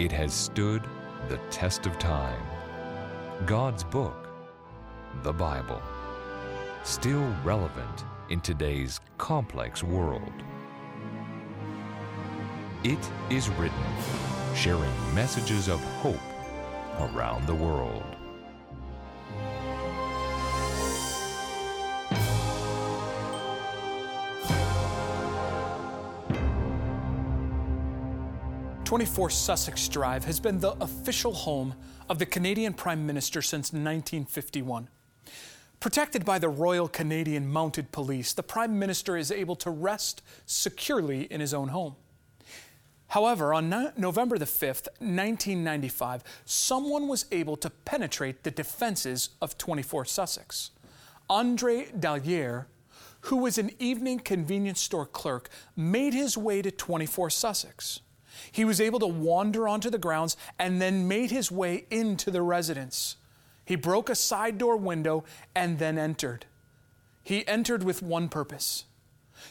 It has stood the test of time. God's book, the Bible, still relevant in today's complex world. It is written, sharing messages of hope around the world. Twenty-four Sussex Drive has been the official home of the Canadian Prime Minister since 1951. Protected by the Royal Canadian Mounted Police, the Prime Minister is able to rest securely in his own home. However, on no- November the 5th, 1995, someone was able to penetrate the defenses of 24 Sussex. Andre Dallaire, who was an evening convenience store clerk, made his way to 24 Sussex. He was able to wander onto the grounds and then made his way into the residence. He broke a side door window and then entered. He entered with one purpose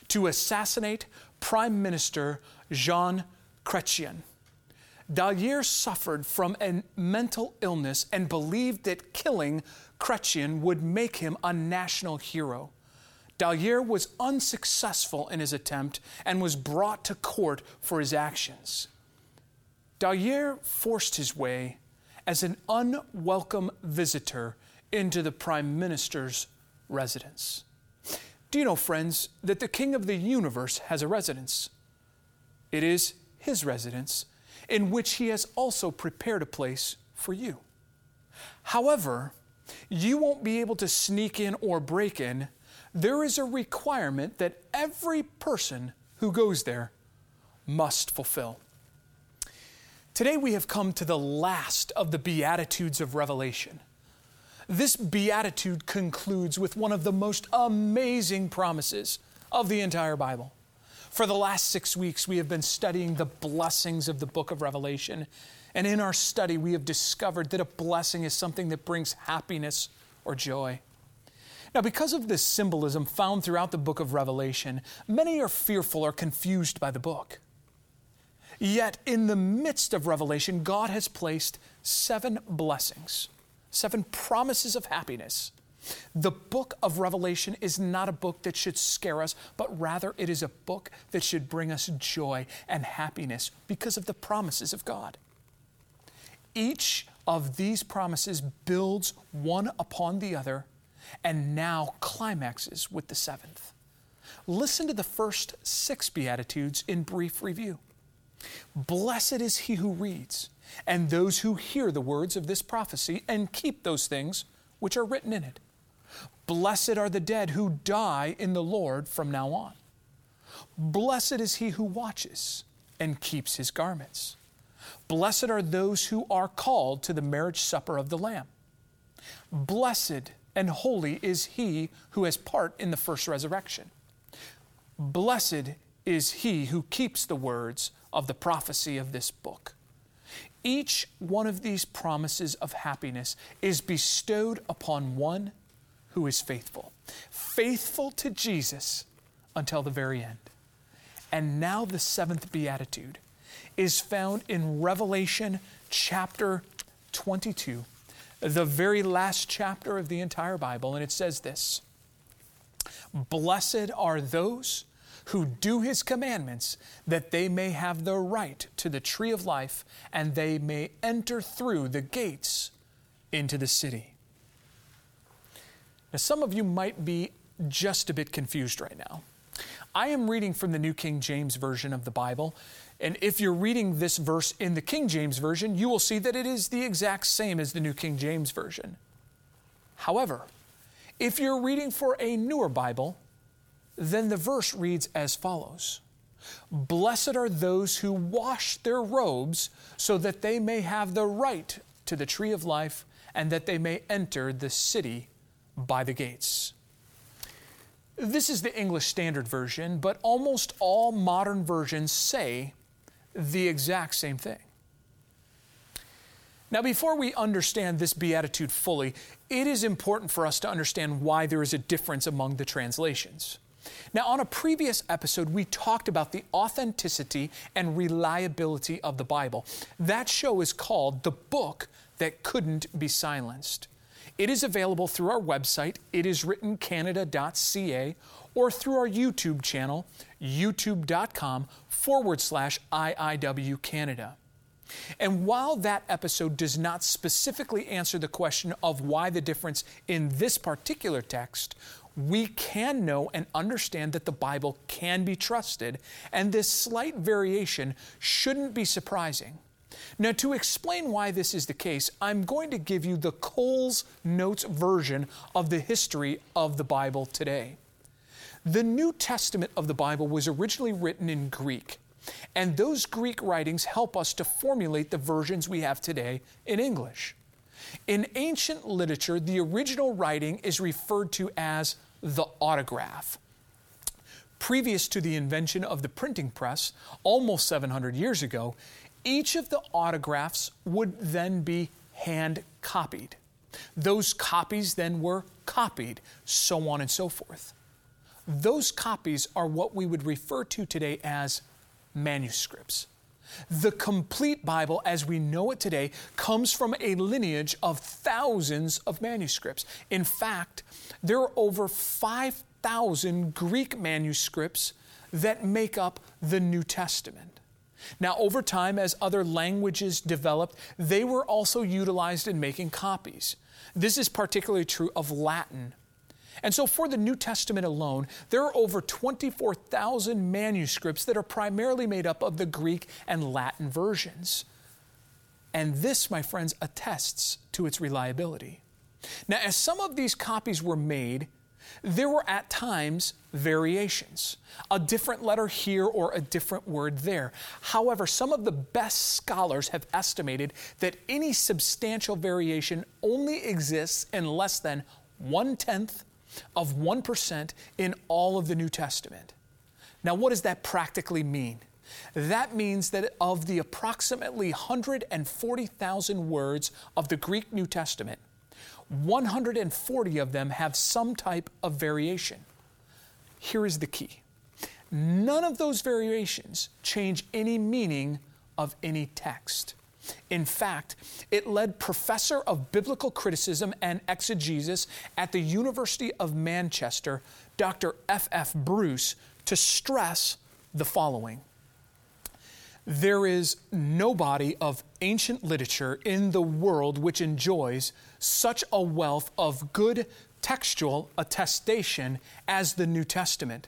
to assassinate Prime Minister Jean Chrétien. Dallaire suffered from a mental illness and believed that killing Chrétien would make him a national hero. Dallaire was unsuccessful in his attempt and was brought to court for his actions. Dallaire forced his way as an unwelcome visitor into the Prime Minister's residence. Do you know, friends, that the King of the universe has a residence? It is his residence, in which he has also prepared a place for you. However, you won't be able to sneak in or break in. There is a requirement that every person who goes there must fulfill. Today we have come to the last of the Beatitudes of Revelation. This beatitude concludes with one of the most amazing promises of the entire Bible. For the last six weeks, we have been studying the blessings of the book of Revelation. And in our study, we have discovered that a blessing is something that brings happiness or joy. Now, because of this symbolism found throughout the book of Revelation, many are fearful or confused by the book. Yet, in the midst of Revelation, God has placed seven blessings, seven promises of happiness. The book of Revelation is not a book that should scare us, but rather it is a book that should bring us joy and happiness because of the promises of God. Each of these promises builds one upon the other and now climaxes with the seventh. Listen to the first six Beatitudes in brief review. Blessed is he who reads, and those who hear the words of this prophecy and keep those things which are written in it. Blessed are the dead who die in the Lord from now on. Blessed is he who watches and keeps his garments. Blessed are those who are called to the marriage supper of the Lamb. Blessed and holy is he who has part in the first resurrection. Blessed is he who keeps the words of the prophecy of this book. Each one of these promises of happiness is bestowed upon one who is faithful, faithful to Jesus until the very end. And now the seventh beatitude is found in Revelation chapter 22, the very last chapter of the entire Bible, and it says this Blessed are those who do his commandments, that they may have the right to the tree of life and they may enter through the gates into the city. Now, some of you might be just a bit confused right now. I am reading from the New King James Version of the Bible, and if you're reading this verse in the King James Version, you will see that it is the exact same as the New King James Version. However, if you're reading for a newer Bible, then the verse reads as follows Blessed are those who wash their robes so that they may have the right to the tree of life and that they may enter the city by the gates. This is the English Standard Version, but almost all modern versions say the exact same thing. Now, before we understand this beatitude fully, it is important for us to understand why there is a difference among the translations. Now, on a previous episode, we talked about the authenticity and reliability of the Bible. That show is called The Book That Couldn't Be Silenced. It is available through our website, itiswrittencanada.ca, or through our YouTube channel, youtube.com forward slash IIW Canada. And while that episode does not specifically answer the question of why the difference in this particular text, we can know and understand that the Bible can be trusted, and this slight variation shouldn't be surprising. Now, to explain why this is the case, I'm going to give you the Coles Notes version of the history of the Bible today. The New Testament of the Bible was originally written in Greek, and those Greek writings help us to formulate the versions we have today in English. In ancient literature, the original writing is referred to as the autograph. Previous to the invention of the printing press, almost 700 years ago, each of the autographs would then be hand copied. Those copies then were copied, so on and so forth. Those copies are what we would refer to today as manuscripts. The complete Bible, as we know it today, comes from a lineage of thousands of manuscripts. In fact, there are over 5,000 Greek manuscripts that make up the New Testament. Now, over time, as other languages developed, they were also utilized in making copies. This is particularly true of Latin. And so, for the New Testament alone, there are over 24,000 manuscripts that are primarily made up of the Greek and Latin versions. And this, my friends, attests to its reliability. Now, as some of these copies were made, there were at times variations, a different letter here or a different word there. However, some of the best scholars have estimated that any substantial variation only exists in less than one tenth of 1% in all of the New Testament. Now, what does that practically mean? That means that of the approximately 140,000 words of the Greek New Testament, 140 of them have some type of variation. Here is the key none of those variations change any meaning of any text. In fact, it led professor of biblical criticism and exegesis at the University of Manchester, Dr. F. F. Bruce, to stress the following There is no body of ancient literature in the world which enjoys such a wealth of good textual attestation as the New Testament.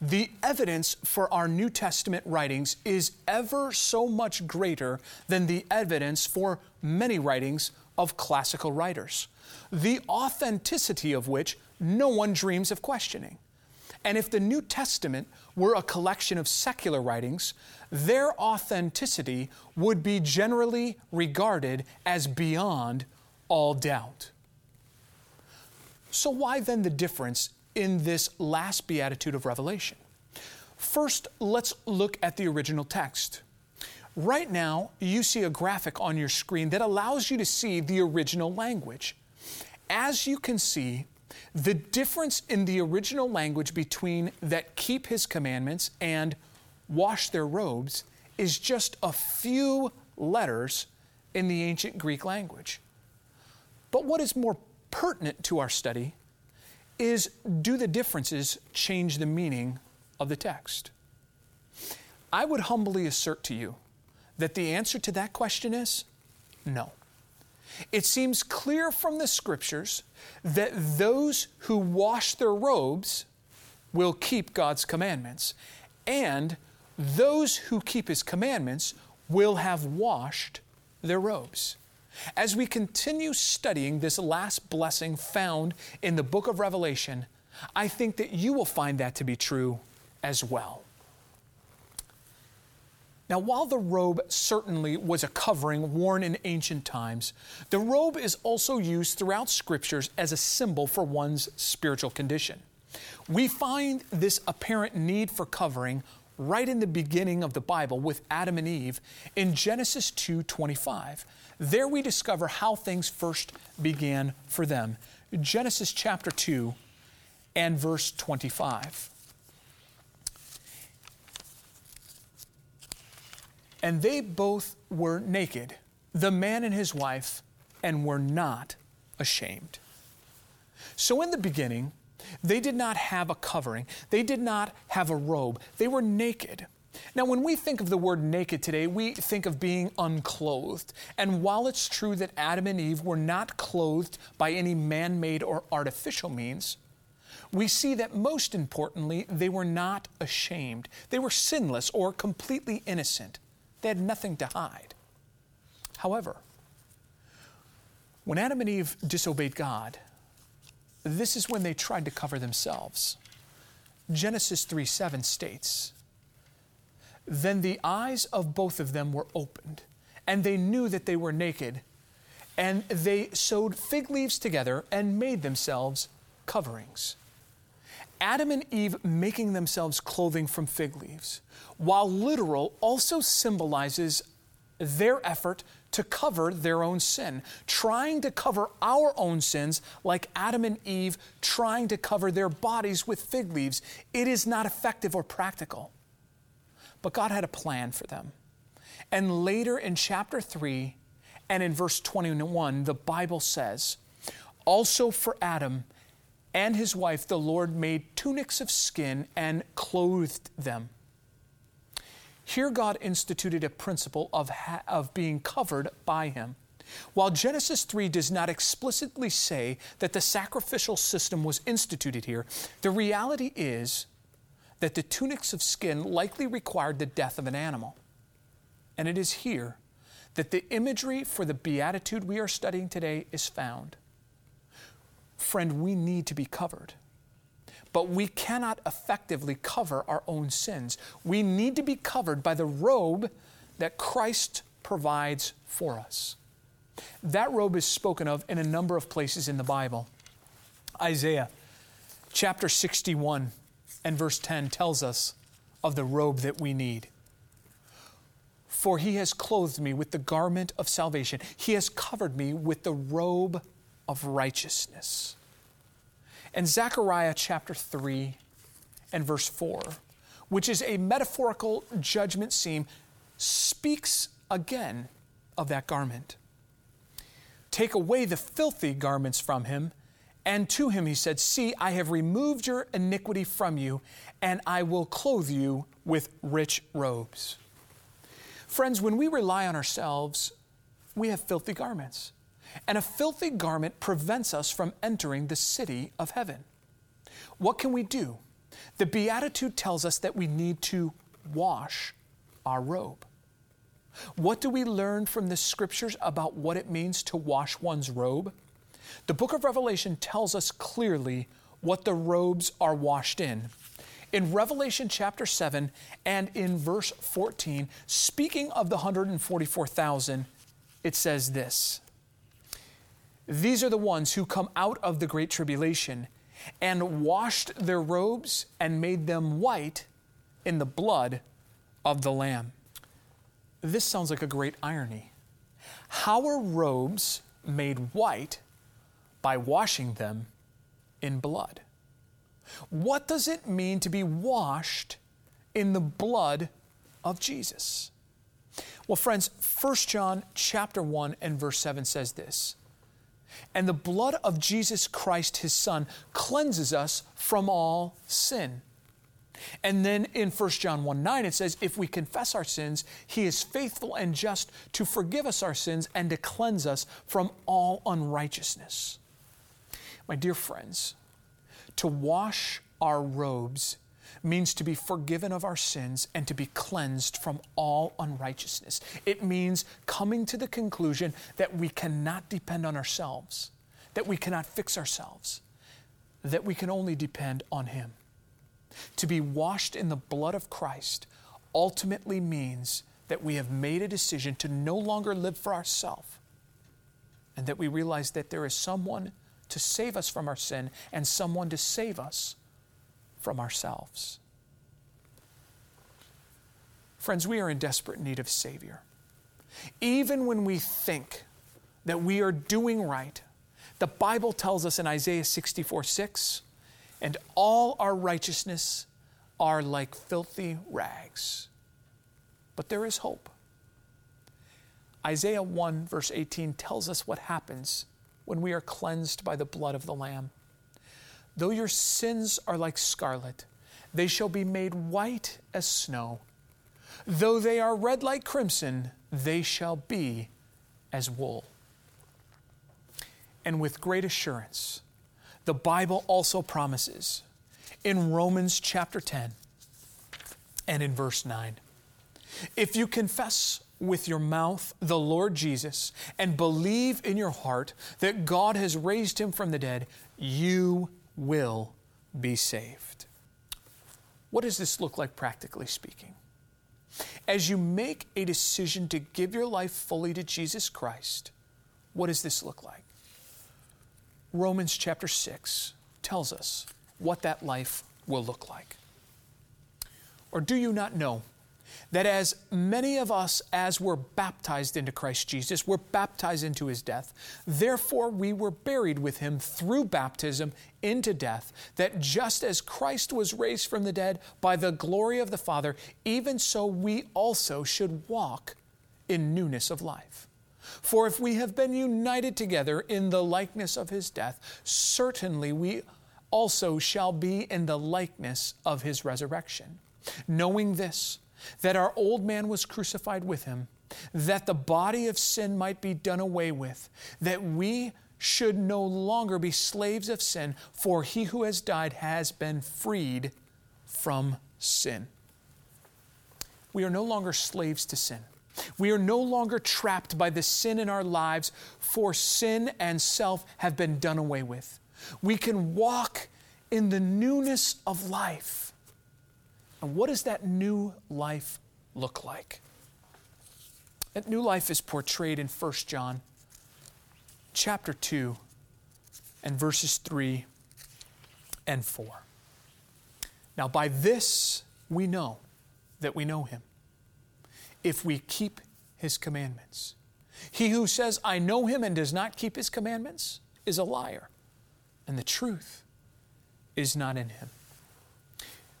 The evidence for our New Testament writings is ever so much greater than the evidence for many writings of classical writers, the authenticity of which no one dreams of questioning. And if the New Testament were a collection of secular writings, their authenticity would be generally regarded as beyond all doubt. So, why then the difference in this last beatitude of Revelation? First, let's look at the original text. Right now, you see a graphic on your screen that allows you to see the original language. As you can see, the difference in the original language between that keep his commandments and wash their robes is just a few letters in the ancient Greek language. But what is more pertinent to our study is do the differences change the meaning of the text? I would humbly assert to you that the answer to that question is no. It seems clear from the scriptures that those who wash their robes will keep God's commandments, and those who keep His commandments will have washed their robes. As we continue studying this last blessing found in the book of Revelation, I think that you will find that to be true as well. Now, while the robe certainly was a covering worn in ancient times, the robe is also used throughout scriptures as a symbol for one's spiritual condition. We find this apparent need for covering right in the beginning of the Bible with Adam and Eve in Genesis 2:25. There we discover how things first began for them. Genesis chapter 2 and verse 25. And they both were naked, the man and his wife, and were not ashamed. So in the beginning, they did not have a covering, they did not have a robe, they were naked. Now, when we think of the word naked today, we think of being unclothed. And while it's true that Adam and Eve were not clothed by any man made or artificial means, we see that most importantly, they were not ashamed. They were sinless or completely innocent. They had nothing to hide. However, when Adam and Eve disobeyed God, this is when they tried to cover themselves. Genesis 3 7 states, Then the eyes of both of them were opened, and they knew that they were naked, and they sewed fig leaves together and made themselves coverings. Adam and Eve making themselves clothing from fig leaves, while literal, also symbolizes their effort to cover their own sin, trying to cover our own sins like Adam and Eve trying to cover their bodies with fig leaves. It is not effective or practical. But God had a plan for them. And later in chapter 3 and in verse 21, the Bible says, Also for Adam and his wife, the Lord made tunics of skin and clothed them. Here, God instituted a principle of, ha- of being covered by Him. While Genesis 3 does not explicitly say that the sacrificial system was instituted here, the reality is that the tunics of skin likely required the death of an animal. And it is here that the imagery for the beatitude we are studying today is found. Friend, we need to be covered but we cannot effectively cover our own sins. We need to be covered by the robe that Christ provides for us. That robe is spoken of in a number of places in the Bible. Isaiah chapter 61 and verse 10 tells us of the robe that we need. For he has clothed me with the garment of salvation, he has covered me with the robe of righteousness. And Zechariah chapter 3 and verse 4, which is a metaphorical judgment scene, speaks again of that garment. Take away the filthy garments from him. And to him he said, See, I have removed your iniquity from you, and I will clothe you with rich robes. Friends, when we rely on ourselves, we have filthy garments and a filthy garment prevents us from entering the city of heaven. What can we do? The Beatitude tells us that we need to wash our robe. What do we learn from the scriptures about what it means to wash one's robe? The book of Revelation tells us clearly what the robes are washed in. In Revelation chapter 7 and in verse 14, speaking of the 144,000, it says this these are the ones who come out of the great tribulation and washed their robes and made them white in the blood of the Lamb. This sounds like a great irony. How are robes made white by washing them in blood? What does it mean to be washed in the blood of Jesus? Well, friends, 1 John chapter 1 and verse 7 says this and the blood of Jesus Christ, his Son, cleanses us from all sin. And then in 1 John 1 9, it says, If we confess our sins, he is faithful and just to forgive us our sins and to cleanse us from all unrighteousness. My dear friends, to wash our robes means to be forgiven of our sins and to be cleansed from all unrighteousness. It means coming to the conclusion that we cannot depend on ourselves, that we cannot fix ourselves, that we can only depend on Him. To be washed in the blood of Christ ultimately means that we have made a decision to no longer live for ourselves and that we realize that there is someone to save us from our sin and someone to save us from ourselves. Friends, we are in desperate need of Savior. Even when we think that we are doing right, the Bible tells us in Isaiah 64 6, and all our righteousness are like filthy rags. But there is hope. Isaiah 1, verse 18, tells us what happens when we are cleansed by the blood of the Lamb. Though your sins are like scarlet, they shall be made white as snow. Though they are red like crimson, they shall be as wool. And with great assurance, the Bible also promises in Romans chapter 10 and in verse 9 if you confess with your mouth the Lord Jesus and believe in your heart that God has raised him from the dead, you will be saved. What does this look like practically speaking? As you make a decision to give your life fully to Jesus Christ, what does this look like? Romans chapter 6 tells us what that life will look like. Or do you not know that as many of us as were baptized into Christ Jesus were baptized into his death, therefore we were buried with him through baptism into death, that just as Christ was raised from the dead by the glory of the Father, even so we also should walk in newness of life. For if we have been united together in the likeness of his death, certainly we also shall be in the likeness of his resurrection. Knowing this, that our old man was crucified with him, that the body of sin might be done away with, that we should no longer be slaves of sin, for he who has died has been freed from sin. We are no longer slaves to sin. We are no longer trapped by the sin in our lives, for sin and self have been done away with. We can walk in the newness of life and what does that new life look like? That new life is portrayed in 1 John chapter 2 and verses 3 and 4. Now, by this we know that we know him, if we keep his commandments. He who says, I know him and does not keep his commandments is a liar, and the truth is not in him.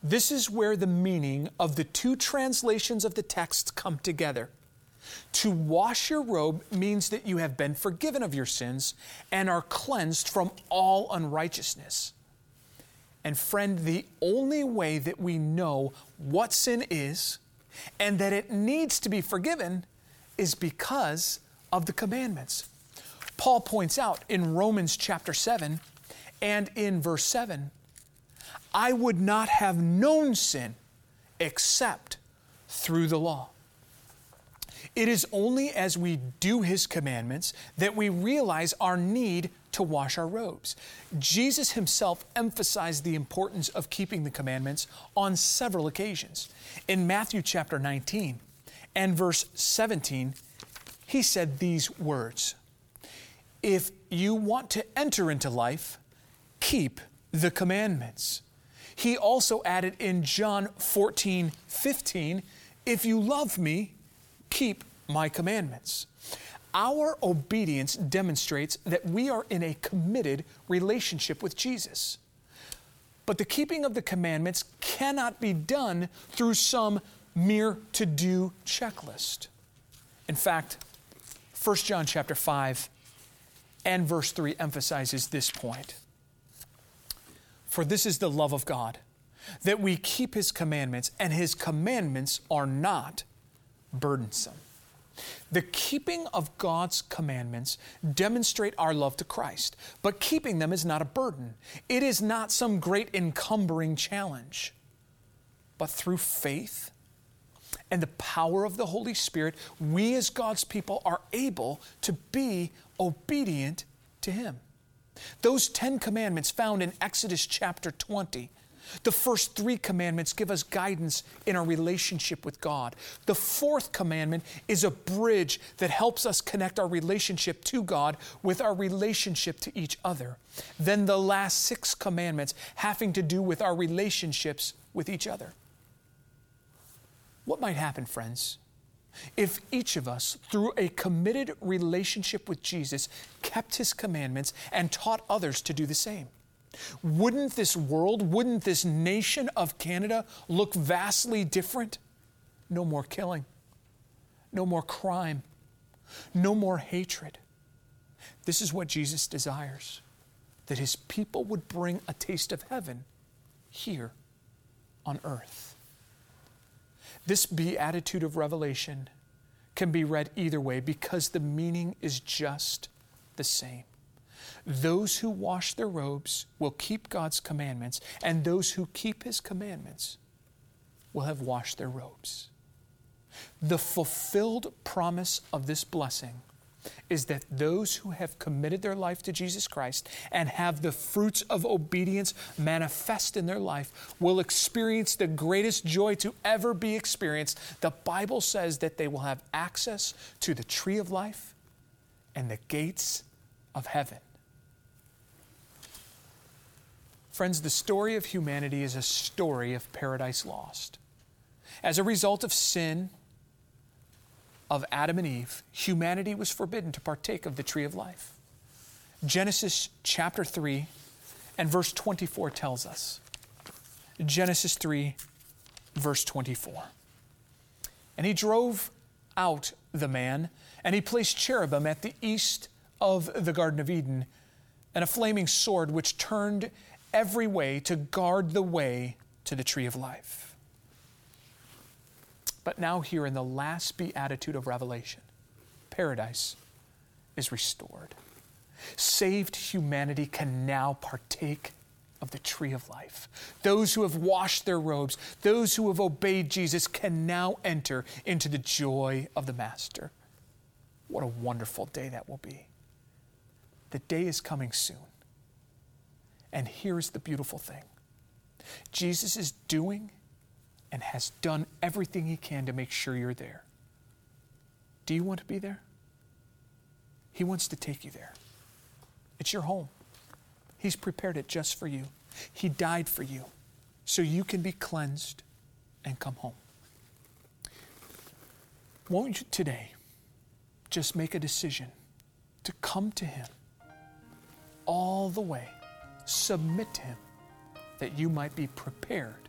This is where the meaning of the two translations of the text come together. To wash your robe means that you have been forgiven of your sins and are cleansed from all unrighteousness. And friend, the only way that we know what sin is and that it needs to be forgiven is because of the commandments. Paul points out in Romans chapter 7 and in verse 7 I would not have known sin except through the law. It is only as we do His commandments that we realize our need to wash our robes. Jesus Himself emphasized the importance of keeping the commandments on several occasions. In Matthew chapter 19 and verse 17, He said these words If you want to enter into life, keep the commandments. He also added in John 14, 15, If you love me, keep my commandments. Our obedience demonstrates that we are in a committed relationship with Jesus. But the keeping of the commandments cannot be done through some mere to do checklist. In fact, 1 John chapter 5 and verse 3 emphasizes this point. For this is the love of God, that we keep His commandments, and His commandments are not burdensome. The keeping of God's commandments demonstrate our love to Christ, but keeping them is not a burden. It is not some great encumbering challenge. But through faith and the power of the Holy Spirit, we as God's people are able to be obedient to Him. Those Ten Commandments found in Exodus chapter 20. The first three commandments give us guidance in our relationship with God. The fourth commandment is a bridge that helps us connect our relationship to God with our relationship to each other. Then the last six commandments having to do with our relationships with each other. What might happen, friends, if each of us, through a committed relationship with Jesus, kept his commandments and taught others to do the same, wouldn't this world, wouldn't this nation of Canada look vastly different? No more killing, no more crime, no more hatred. This is what Jesus desires that his people would bring a taste of heaven here on earth. This beatitude of Revelation can be read either way because the meaning is just the same. Those who wash their robes will keep God's commandments, and those who keep His commandments will have washed their robes. The fulfilled promise of this blessing is that those who have committed their life to Jesus Christ and have the fruits of obedience manifest in their life will experience the greatest joy to ever be experienced. The Bible says that they will have access to the tree of life and the gates of heaven. Friends, the story of humanity is a story of paradise lost. As a result of sin of Adam and Eve, humanity was forbidden to partake of the tree of life. Genesis chapter 3 and verse 24 tells us. Genesis 3, verse 24. And he drove out the man, and he placed cherubim at the east of the Garden of Eden, and a flaming sword which turned every way to guard the way to the tree of life. But now, here in the last beatitude of Revelation, paradise is restored. Saved humanity can now partake of the tree of life. Those who have washed their robes, those who have obeyed Jesus, can now enter into the joy of the Master. What a wonderful day that will be. The day is coming soon. And here's the beautiful thing Jesus is doing and has done everything he can to make sure you're there. Do you want to be there? He wants to take you there. It's your home. He's prepared it just for you. He died for you so you can be cleansed and come home. Won't you today just make a decision to come to Him all the way? submit to Him that you might be prepared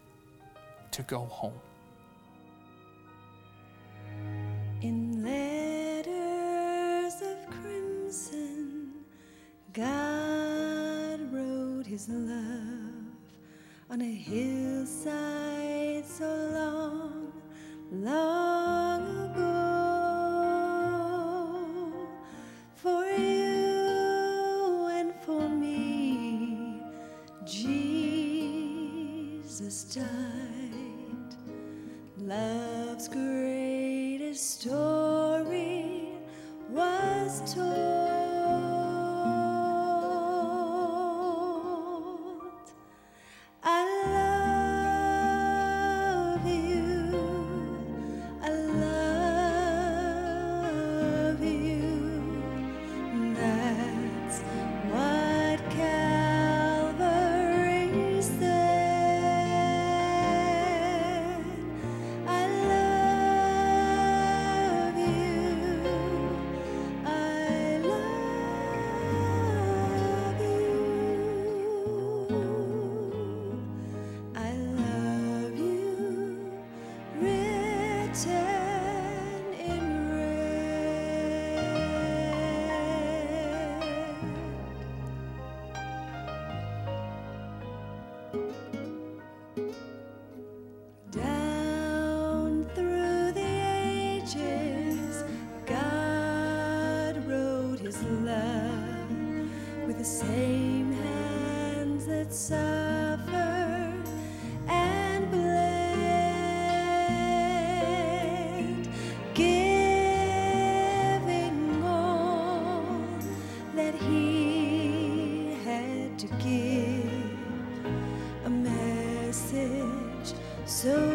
to go home. In letters of crimson, God wrote His love on a hillside so long, long so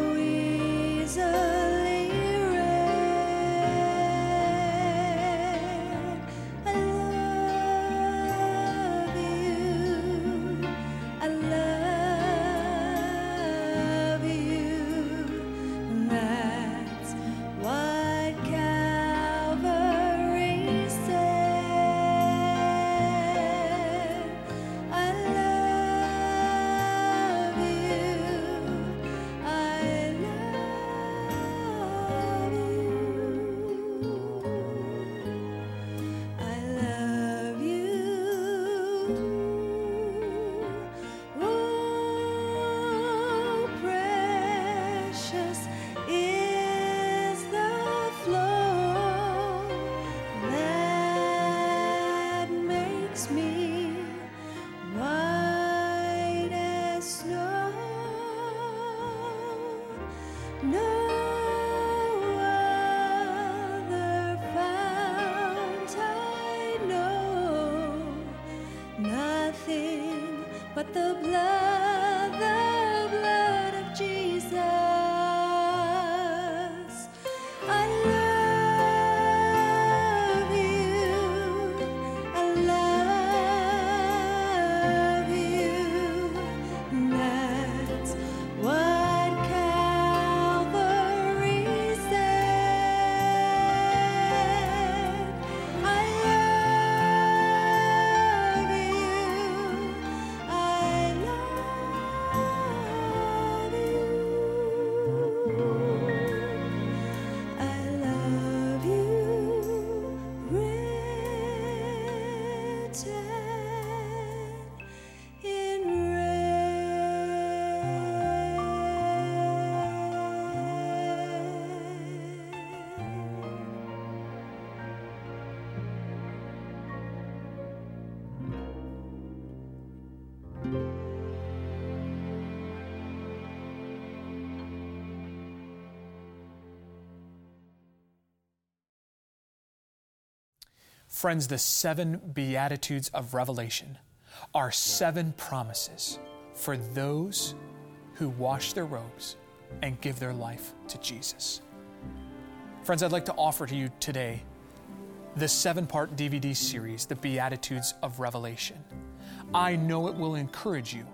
Friends, the seven Beatitudes of Revelation are seven promises for those who wash their robes and give their life to Jesus. Friends, I'd like to offer to you today the seven part DVD series, The Beatitudes of Revelation. I know it will encourage you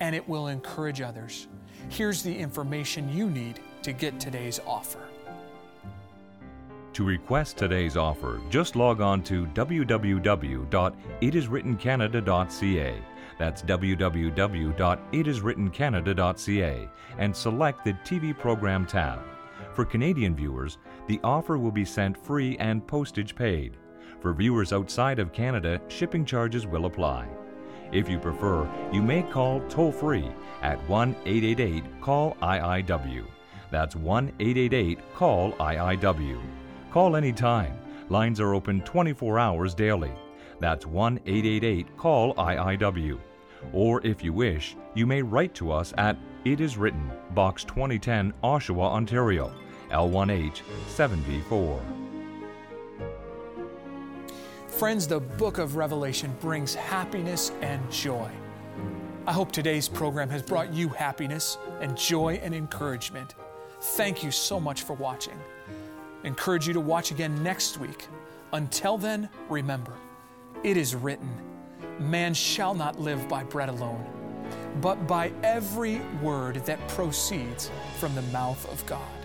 and it will encourage others. Here's the information you need to get today's offer. To request today's offer, just log on to www.itiswrittencanada.ca. That's www.itiswrittencanada.ca and select the TV program tab. For Canadian viewers, the offer will be sent free and postage paid. For viewers outside of Canada, shipping charges will apply. If you prefer, you may call toll free at 1 888 CALL IIW. That's 1 888 CALL IIW. Call anytime. Lines are open 24 hours daily. That's 1 888 CALL IIW. Or if you wish, you may write to us at It Is Written, Box 2010, Oshawa, Ontario, L1H 7V4. Friends, the book of Revelation brings happiness and joy. I hope today's program has brought you happiness and joy and encouragement. Thank you so much for watching. Encourage you to watch again next week. Until then, remember, it is written, Man shall not live by bread alone, but by every word that proceeds from the mouth of God.